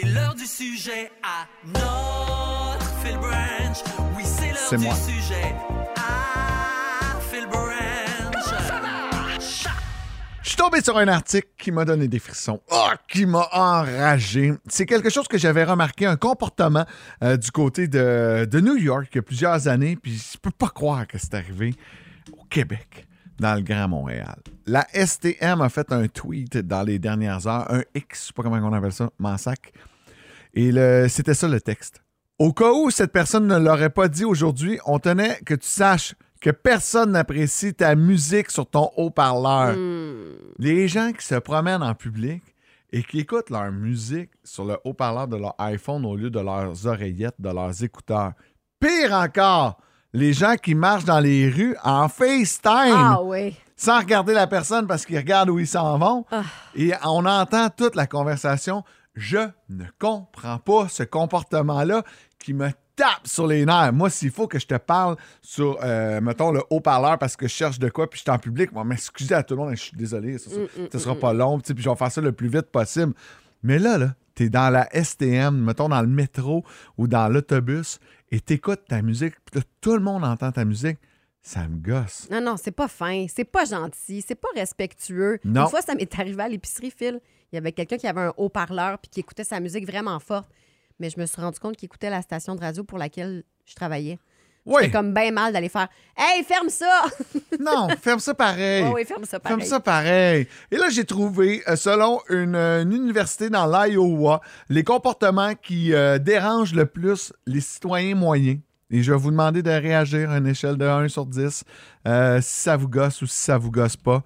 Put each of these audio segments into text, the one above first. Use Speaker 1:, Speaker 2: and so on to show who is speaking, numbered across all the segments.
Speaker 1: C'est l'heure du sujet à notre Phil Branch. Oui, c'est l'heure du
Speaker 2: moi.
Speaker 1: sujet à Phil Branch.
Speaker 2: Je suis tombé sur un article qui m'a donné des frissons, Ah, qui m'a enragé. C'est quelque chose que j'avais remarqué, un comportement euh, du côté de, de New York il y a plusieurs années, puis je peux pas croire que c'est arrivé au Québec, dans le Grand Montréal. La STM a fait un tweet dans les dernières heures, un X, je sais pas comment on appelle ça, Mansac. Et le- c'était ça le texte. Au cas où cette personne ne l'aurait pas dit aujourd'hui, on tenait que tu saches que personne n'apprécie ta musique sur ton haut-parleur. Les gens qui se promènent en public et qui écoutent leur musique sur le haut-parleur de leur iPhone au lieu de leurs oreillettes, de leurs écouteurs. Pire encore, les gens qui marchent dans les rues en FaceTime
Speaker 3: Ah oui.
Speaker 2: sans regarder la personne parce qu'ils regardent où ils s'en vont.
Speaker 3: Ah.
Speaker 2: Et on entend toute la conversation. Je ne comprends pas ce comportement-là qui me tape sur les nerfs. Moi, s'il faut que je te parle sur, euh, mettons, le haut-parleur parce que je cherche de quoi puis je suis en public, moi, m'excuser à tout le monde, je suis désolé, ça,
Speaker 3: Mm,
Speaker 2: ça, sera pas long, puis je vais faire ça le plus vite possible. Mais là, là, t'es dans la STM, mettons dans le métro ou dans l'autobus et t'écoutes ta musique, puis là, tout le monde entend ta musique, ça me gosse.
Speaker 3: Non, non, c'est pas fin, c'est pas gentil, c'est pas respectueux.
Speaker 2: Non.
Speaker 3: Une fois, ça m'est arrivé à l'épicerie, Phil. Il y avait quelqu'un qui avait un haut-parleur puis qui écoutait sa musique vraiment forte. Mais je me suis rendu compte qu'il écoutait la station de radio pour laquelle je travaillais.
Speaker 2: Oui,
Speaker 3: C'est comme bien mal d'aller faire Hey, ferme ça!
Speaker 2: non, ferme ça pareil.
Speaker 3: Oui, oui, ferme ça pareil.
Speaker 2: Ferme ça pareil. Et là, j'ai trouvé, euh, selon une, une université dans l'Iowa, les comportements qui euh, dérangent le plus les citoyens moyens. Et je vais vous demander de réagir à une échelle de 1 sur 10, euh, si ça vous gosse ou si ça vous gosse pas.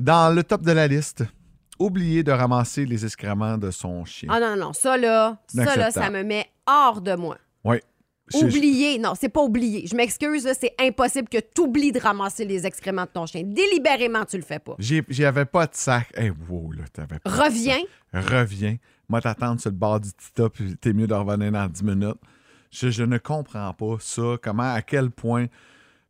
Speaker 2: Dans le top de la liste, oubliez de ramasser les excréments de son chien.
Speaker 3: Ah non, non, non, ça là, ça là, ça me met hors de moi.
Speaker 2: oui.
Speaker 3: Oublier, non, c'est pas oublier. Je m'excuse, c'est impossible que tu oublies de ramasser les excréments de ton chien. Délibérément, tu le fais pas.
Speaker 2: j'ai- J'avais pas de sac. Eh, wow, là, t'avais pas de sac.
Speaker 3: Reviens.
Speaker 2: reviens. Moi, t'attendre sur le bord du Tita, puis t'es mieux de revenir dans 10 minutes. Je, je ne comprends pas ça. Comment, à quel point.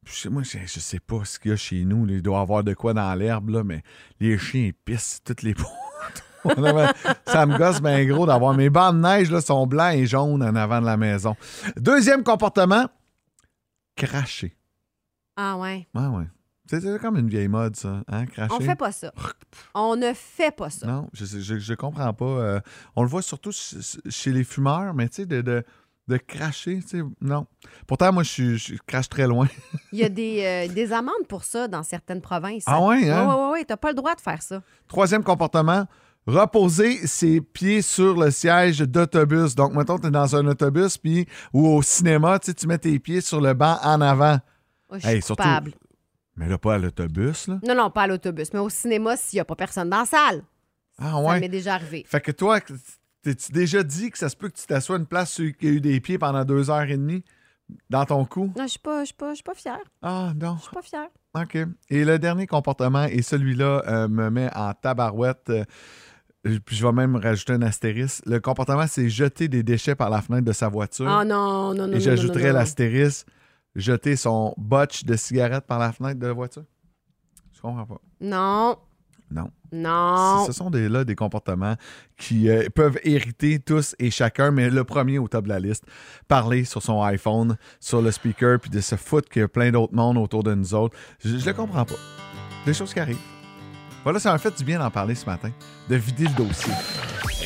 Speaker 2: Je- moi, je, je sais pas ce qu'il y a chez nous. Il doit y avoir de quoi dans l'herbe, là, mais les chiens, ils pissent toutes les portes. ça me gosse bien gros d'avoir mes bancs de neige là, sont blancs et jaunes en avant de la maison. Deuxième comportement, cracher.
Speaker 3: Ah ouais.
Speaker 2: Ouais, ouais. C'est c'est comme une vieille mode, ça. Hein, cracher.
Speaker 3: On fait pas ça. On ne fait pas ça.
Speaker 2: Non, je, je, je comprends pas. euh, on le voit surtout ch- chez les fumeurs, mais tu sais, de, de, de cracher, tu sais, non. Pourtant, moi, je, crache très loin.
Speaker 3: Il y a des, euh, des amendes pour ça dans certaines provinces.
Speaker 2: Ah ouais, hein?
Speaker 3: Oui, oui, oui. T'as pas le droit de faire ça.
Speaker 2: Troisième comportement, reposer ses pieds sur le siège d'autobus. Donc, mettons, tu es dans un autobus puis ou au cinéma, tu sais, tu mets tes pieds sur le banc en avant.
Speaker 3: Oh, je suis
Speaker 2: Hey, surtout-. Mais là, pas à l'autobus, là.
Speaker 3: Non, non, pas à l'autobus, mais au cinéma s'il n'y a pas personne dans la salle.
Speaker 2: Ah
Speaker 3: Ça
Speaker 2: ouais.
Speaker 3: m'est déjà arrivé.
Speaker 2: Fait que toi, t'es-tu déjà dit que ça se peut que tu t'assoies une place sur- qui a eu des pieds pendant deux heures et demie dans ton cou?
Speaker 3: Non, je suis pas, pas, pas fière.
Speaker 2: Ah, non.
Speaker 3: Je suis pas fière.
Speaker 2: OK. Et le dernier comportement, et celui-là euh, me met en tabarouette, euh, puis je vais même rajouter un astérisque. Le comportement, c'est jeter des déchets par la fenêtre de sa voiture.
Speaker 3: Ah non, non, non. non,
Speaker 2: et
Speaker 3: non.
Speaker 2: l'astérisque, jeter son botch de cigarette par la fenêtre de la voiture. Je comprends pas.
Speaker 3: Non.
Speaker 2: Non.
Speaker 3: Non.
Speaker 2: Ce sont des, là, des comportements qui euh, peuvent hériter tous et chacun, mais le premier au top de la liste, parler sur son iPhone, sur le speaker, puis de se foutre qu'il y a plein d'autres mondes autour de nous autres. Je, je le comprends pas. Des choses qui arrivent. Voilà, ça m'a fait du bien d'en parler ce matin, de vider le dossier.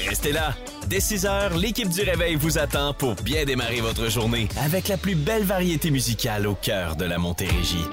Speaker 4: Restez là. Dès 6 heures, l'équipe du Réveil vous attend pour bien démarrer votre journée avec la plus belle variété musicale au cœur de la Montérégie.